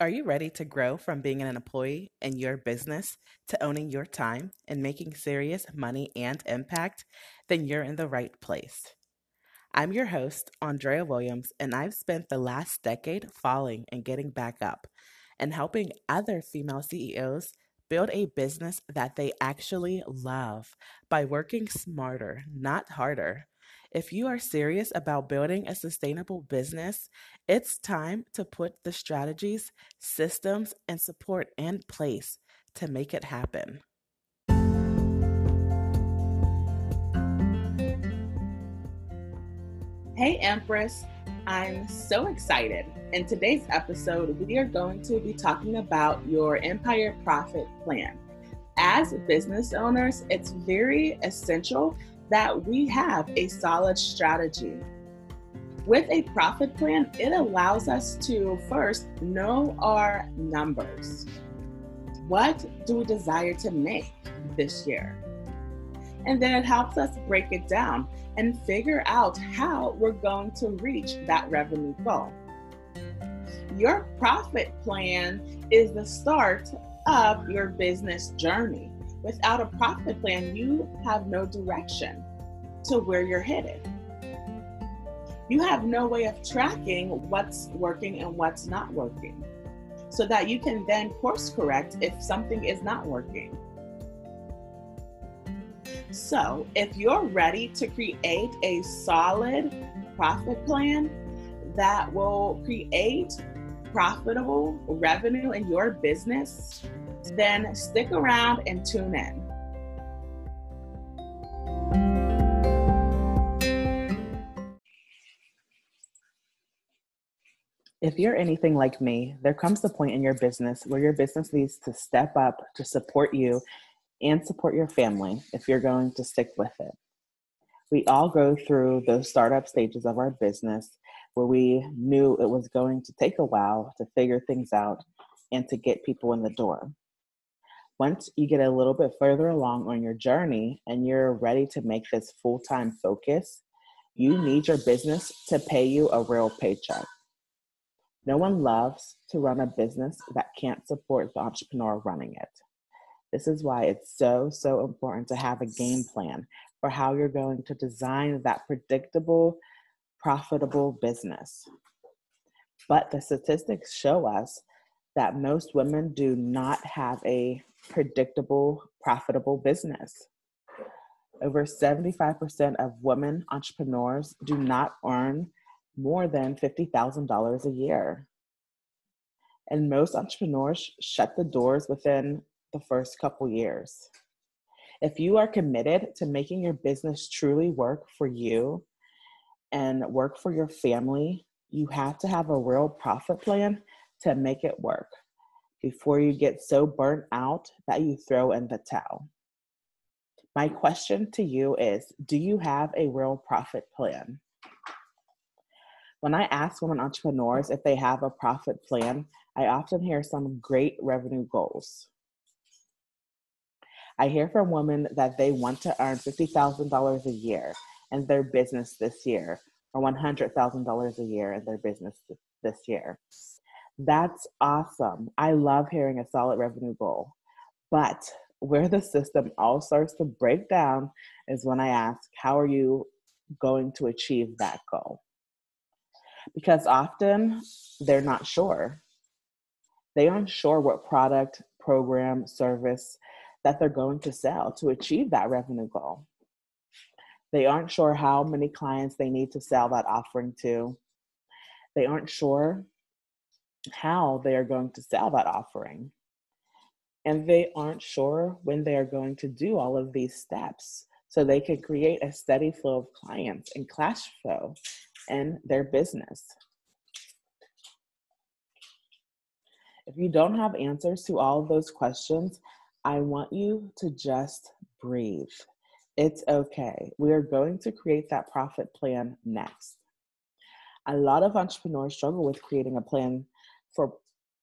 Are you ready to grow from being an employee in your business to owning your time and making serious money and impact? Then you're in the right place. I'm your host, Andrea Williams, and I've spent the last decade falling and getting back up and helping other female CEOs build a business that they actually love by working smarter, not harder. If you are serious about building a sustainable business, it's time to put the strategies, systems, and support in place to make it happen. Hey, Empress. I'm so excited. In today's episode, we are going to be talking about your Empire Profit Plan. As business owners, it's very essential that we have a solid strategy. With a profit plan, it allows us to first know our numbers. What do we desire to make this year? And then it helps us break it down and figure out how we're going to reach that revenue goal. Your profit plan is the start of your business journey. Without a profit plan, you have no direction to where you're headed. You have no way of tracking what's working and what's not working so that you can then course correct if something is not working. So, if you're ready to create a solid profit plan that will create profitable revenue in your business, then stick around and tune in. If you're anything like me, there comes a point in your business where your business needs to step up to support you and support your family if you're going to stick with it. We all go through those startup stages of our business where we knew it was going to take a while to figure things out and to get people in the door. Once you get a little bit further along on your journey and you're ready to make this full time focus, you need your business to pay you a real paycheck. No one loves to run a business that can't support the entrepreneur running it. This is why it's so, so important to have a game plan for how you're going to design that predictable profitable business. But the statistics show us that most women do not have a predictable, profitable business. Over 75% of women entrepreneurs do not earn more than $50,000 a year. And most entrepreneurs shut the doors within the first couple years. If you are committed to making your business truly work for you and work for your family, you have to have a real profit plan to make it work before you get so burnt out that you throw in the towel. My question to you is Do you have a real profit plan? When I ask women entrepreneurs if they have a profit plan, I often hear some great revenue goals. I hear from women that they want to earn $50,000 a year in their business this year or $100,000 a year in their business this year. That's awesome. I love hearing a solid revenue goal. But where the system all starts to break down is when I ask, How are you going to achieve that goal? Because often they're not sure. They aren't sure what product, program, service that they're going to sell to achieve that revenue goal. They aren't sure how many clients they need to sell that offering to. They aren't sure how they are going to sell that offering. And they aren't sure when they are going to do all of these steps so they can create a steady flow of clients and cash flow in their business. If you don't have answers to all of those questions, I want you to just breathe. It's okay. We are going to create that profit plan next. A lot of entrepreneurs struggle with creating a plan for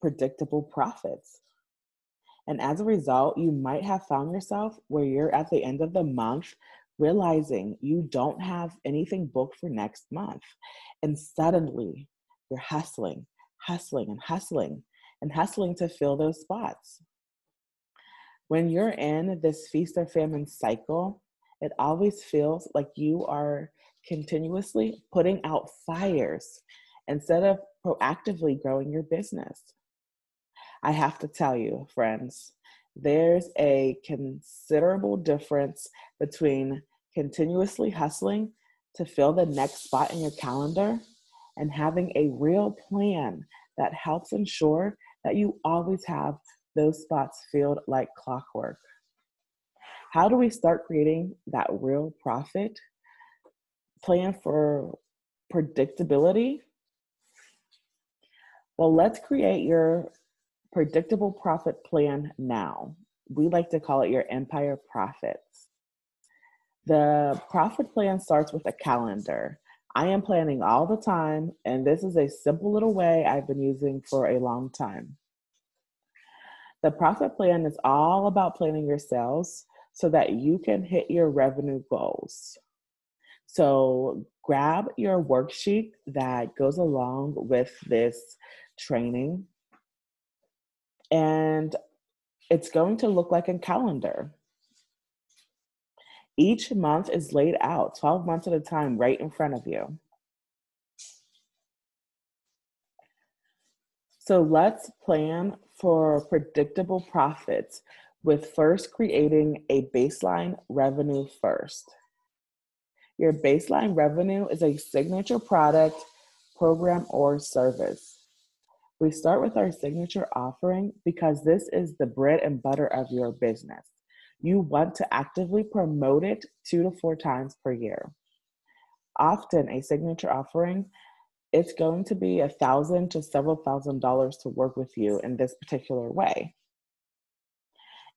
predictable profits. And as a result, you might have found yourself where you're at the end of the month realizing you don't have anything booked for next month. And suddenly you're hustling, hustling, and hustling. and hustling to fill those spots. When you're in this feast or famine cycle, it always feels like you are continuously putting out fires instead of proactively growing your business. I have to tell you, friends, there's a considerable difference between continuously hustling to fill the next spot in your calendar and having a real plan that helps ensure that you always have those spots filled like clockwork. How do we start creating that real profit? Plan for predictability. Well, let's create your predictable profit plan now. We like to call it your empire profits. The profit plan starts with a calendar. I am planning all the time, and this is a simple little way I've been using for a long time. The profit plan is all about planning your sales so that you can hit your revenue goals. So grab your worksheet that goes along with this training and it's going to look like a calendar. Each month is laid out 12 months at a time right in front of you. So let's plan for predictable profits with first creating a baseline revenue first. Your baseline revenue is a signature product, program, or service. We start with our signature offering because this is the bread and butter of your business. You want to actively promote it two to four times per year. Often, a signature offering it's going to be a thousand to several thousand dollars to work with you in this particular way.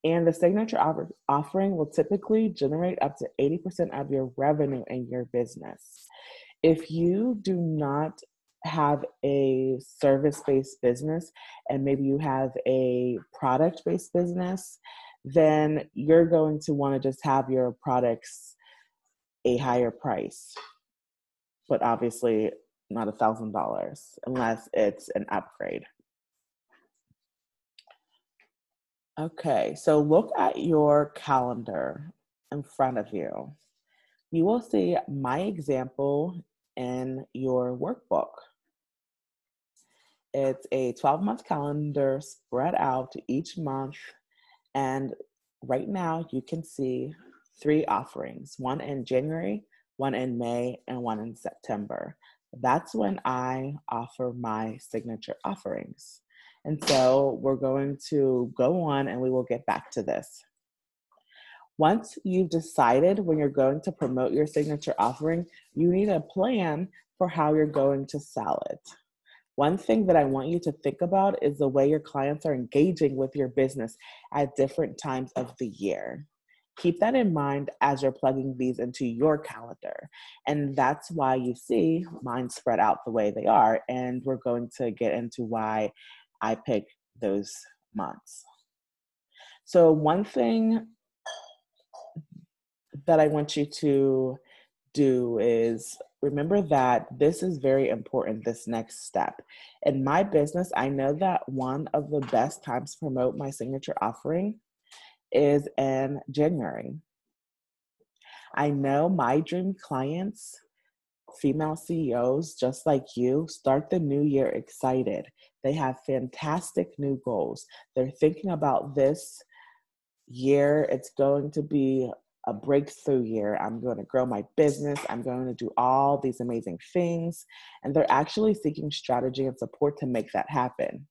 And the signature offering will typically generate up to 80% of your revenue in your business. If you do not have a service based business and maybe you have a product based business, then you're going to want to just have your products a higher price. But obviously, not a thousand dollars unless it's an upgrade. Okay, so look at your calendar in front of you. You will see my example in your workbook. It's a 12 month calendar spread out each month. And right now you can see three offerings one in January, one in May, and one in September. That's when I offer my signature offerings. And so we're going to go on and we will get back to this. Once you've decided when you're going to promote your signature offering, you need a plan for how you're going to sell it. One thing that I want you to think about is the way your clients are engaging with your business at different times of the year. Keep that in mind as you're plugging these into your calendar. And that's why you see mine spread out the way they are. And we're going to get into why I pick those months. So, one thing that I want you to do is remember that this is very important, this next step. In my business, I know that one of the best times to promote my signature offering is in January. I know my dream clients, female CEOs just like you, start the new year excited. They have fantastic new goals. They're thinking about this year, it's going to be a breakthrough year. I'm going to grow my business. I'm going to do all these amazing things. And they're actually seeking strategy and support to make that happen.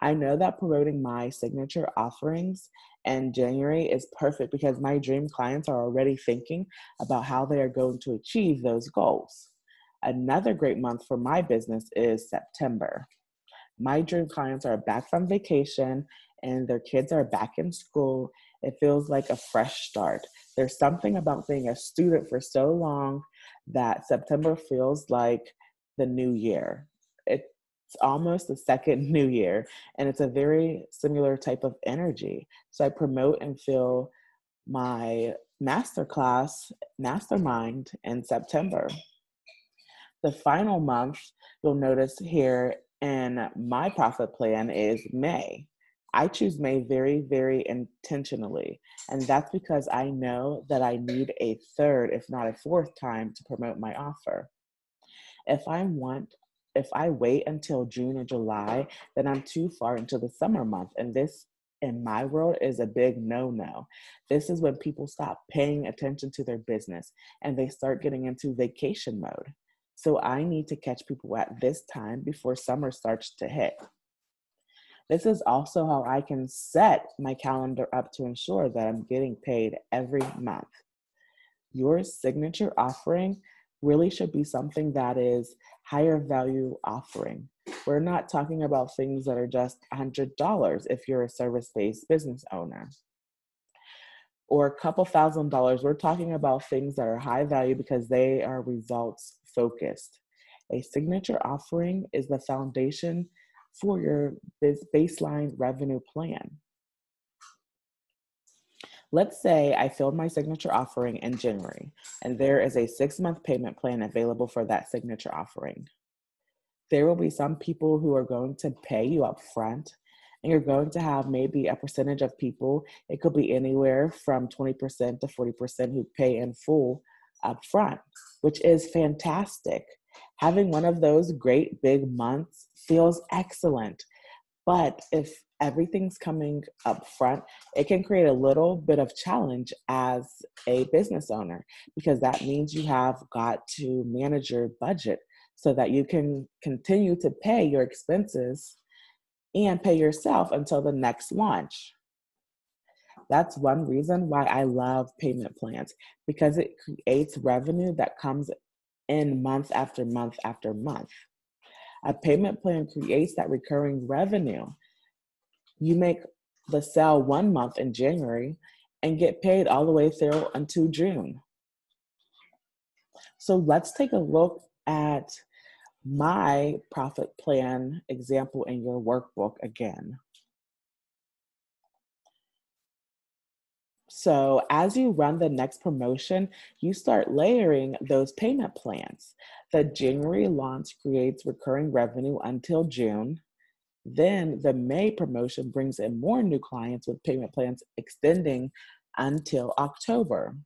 I know that promoting my signature offerings in January is perfect because my dream clients are already thinking about how they are going to achieve those goals. Another great month for my business is September. My dream clients are back from vacation and their kids are back in school. It feels like a fresh start. There's something about being a student for so long that September feels like the new year. It's almost the second new year, and it's a very similar type of energy. So I promote and feel my masterclass, mastermind in September. The final month, you'll notice here And my profit plan is May. I choose May very, very intentionally. And that's because I know that I need a third, if not a fourth time to promote my offer. If I want, if I wait until June or July, then I'm too far into the summer month. And this, in my world, is a big no no. This is when people stop paying attention to their business and they start getting into vacation mode. So I need to catch people at this time before summer starts to hit. This is also how I can set my calendar up to ensure that I'm getting paid every month. Your signature offering really should be something that is higher value offering. We're not talking about things that are just $100 if you're a service based business owner or a couple thousand dollars. We're talking about things that are high value because they are results focused. A signature offering is the foundation for your baseline revenue plan. Let's say I filled my signature offering in January, and there is a six month payment plan available for that signature offering. There will be some people who are going to pay you up front, and you're going to have maybe a percentage of people, it could be anywhere from 20% to 40% who pay in full up front, which is fantastic. Having one of those great big months feels excellent. But if everything's coming up front, it can create a little bit of challenge as a business owner because that means you have got to manage your budget so that you can continue to pay your expenses and pay yourself until the next launch. That's one reason why I love payment plans because it creates revenue that comes in month after month after month. A payment plan creates that recurring revenue. You make the sale one month in January and get paid all the way through until June. So let's take a look at my profit plan example in your workbook again. So as you run the next promotion, you start layering those payment plans. The January launch creates recurring revenue until June. Then the May promotion brings in more new clients with payment plans extending until October.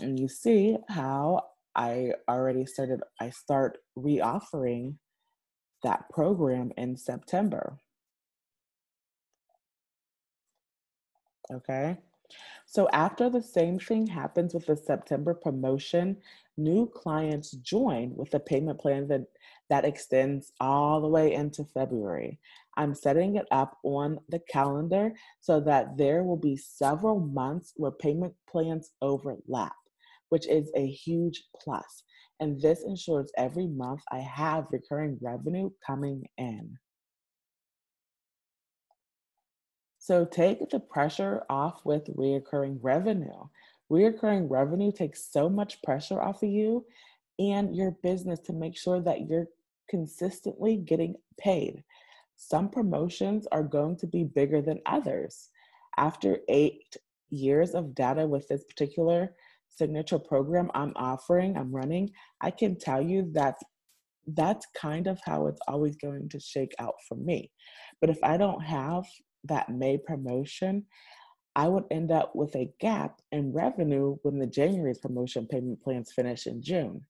And you see how I already started, I start reoffering that program in September. Okay. So after the same thing happens with the September promotion, new clients join with a payment plan that, that extends all the way into February. I'm setting it up on the calendar so that there will be several months where payment plans overlap, which is a huge plus. And this ensures every month I have recurring revenue coming in. So take the pressure off with reoccurring revenue. Reoccurring revenue takes so much pressure off of you and your business to make sure that you're consistently getting paid. Some promotions are going to be bigger than others. After eight years of data with this particular signature program I'm offering, I'm running, I can tell you that that's kind of how it's always going to shake out for me. But if I don't have that May promotion, I would end up with a gap in revenue when the January promotion payment plans finish in June.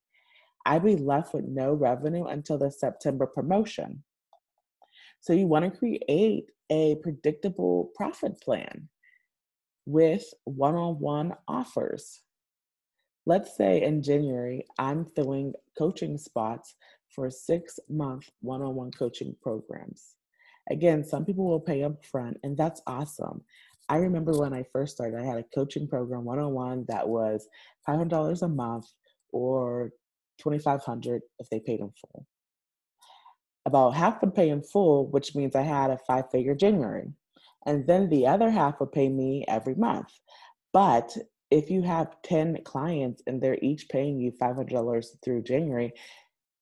I'd be left with no revenue until the September promotion. So you want to create a predictable profit plan with one on one offers. Let's say in January, I'm filling coaching spots for six month one on one coaching programs. Again, some people will pay up front, and that's awesome. I remember when I first started, I had a coaching program one on one that was $500 a month or 2500 if they paid in full. About half would pay in full, which means I had a five figure January. And then the other half would pay me every month. But if you have 10 clients and they're each paying you $500 through January,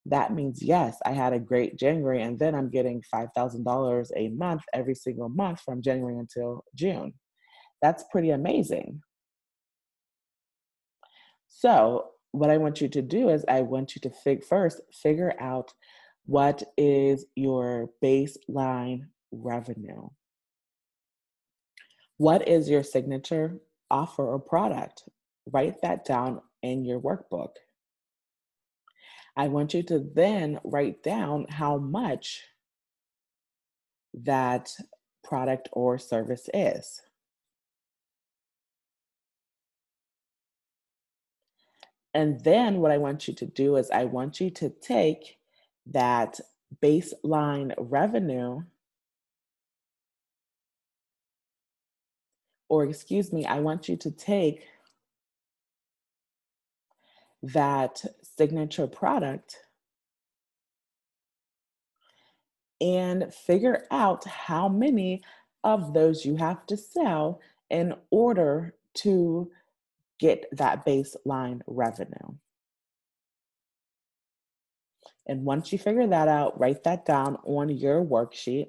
that means yes, I had a great January, and then I'm getting $5,000 a month every single month from January until June. That's pretty amazing. So, what I want you to do is, I want you to fig- first figure out What is your baseline revenue? What is your signature offer or product? Write that down in your workbook. I want you to then write down how much that product or service is. And then what I want you to do is I want you to take that baseline revenue, or excuse me, I want you to take that signature product and figure out how many of those you have to sell in order to get that baseline revenue. And once you figure that out, write that down on your worksheet.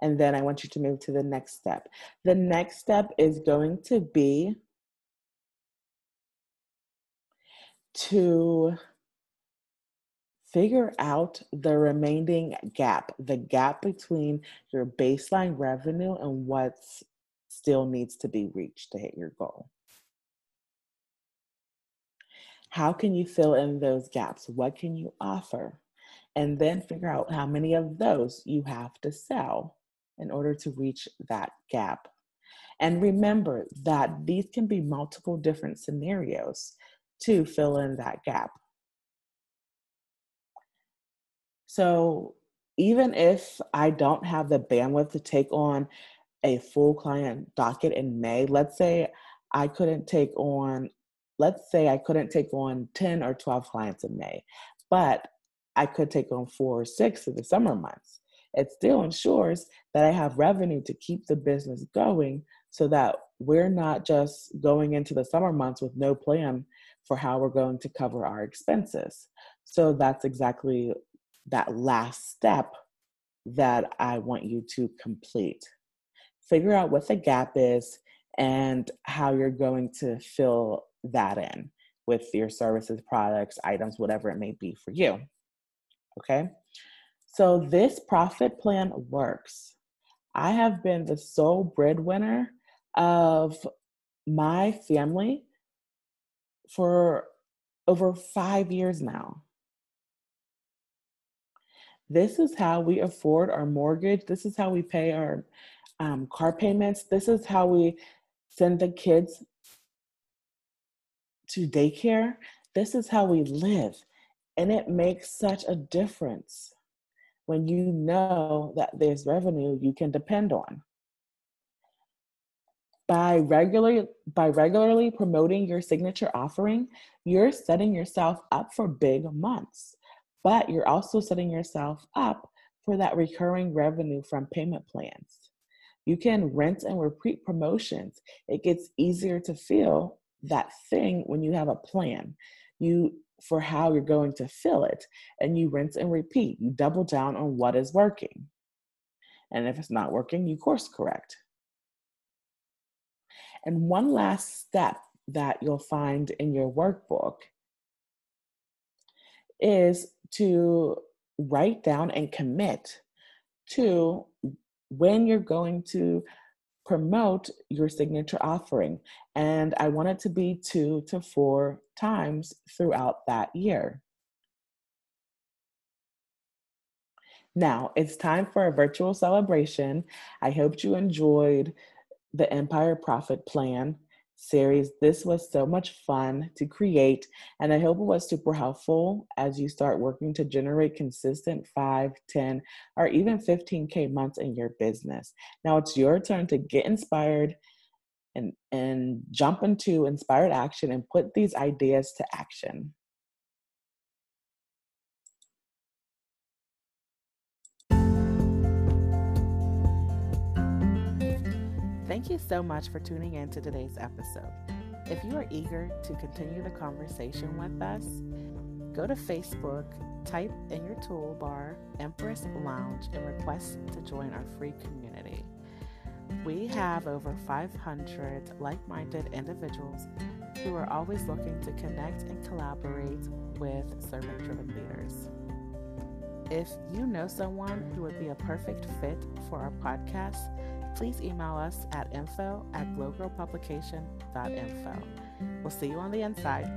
And then I want you to move to the next step. The next step is going to be to figure out the remaining gap, the gap between your baseline revenue and what still needs to be reached to hit your goal. How can you fill in those gaps? What can you offer? And then figure out how many of those you have to sell in order to reach that gap. And remember that these can be multiple different scenarios to fill in that gap. So even if I don't have the bandwidth to take on a full client docket in May, let's say I couldn't take on, let's say I couldn't take on 10 or 12 clients in May, but I could take on four or six in the summer months. It still ensures that I have revenue to keep the business going so that we're not just going into the summer months with no plan for how we're going to cover our expenses. So that's exactly that last step that I want you to complete. Figure out what the gap is and how you're going to fill that in with your services, products, items, whatever it may be for you. Okay? So this profit plan works. I have been the sole breadwinner of my family for over five years now. This is how we afford our mortgage. This is how we pay our um, car payments. This is how we send the kids to daycare. This is how we live. And it makes such a difference when you know that there's revenue you can depend on. By regularly by regularly promoting your signature offering, you're setting yourself up for big months but you're also setting yourself up for that recurring revenue from payment plans. You can rent and repeat promotions. It gets easier to feel that thing when you have a plan. You for how you're going to fill it and you rinse and repeat. You double down on what is working. And if it's not working, you course correct. And one last step that you'll find in your workbook is to write down and commit to when you're going to promote your signature offering. And I want it to be two to four times throughout that year. Now it's time for a virtual celebration. I hope you enjoyed the Empire Profit Plan series. This was so much fun to create, and I hope it was super helpful as you start working to generate consistent 5, 10, or even 15K months in your business. Now it's your turn to get inspired and, and jump into inspired action and put these ideas to action. Thank you so much for tuning in to today's episode. If you are eager to continue the conversation with us, go to Facebook, type in your toolbar Empress Lounge, and request to join our free community. We have over 500 like minded individuals who are always looking to connect and collaborate with servant driven leaders. If you know someone who would be a perfect fit for our podcast, please email us at info at mm. glowgirlpublication.info. We'll see you on the inside.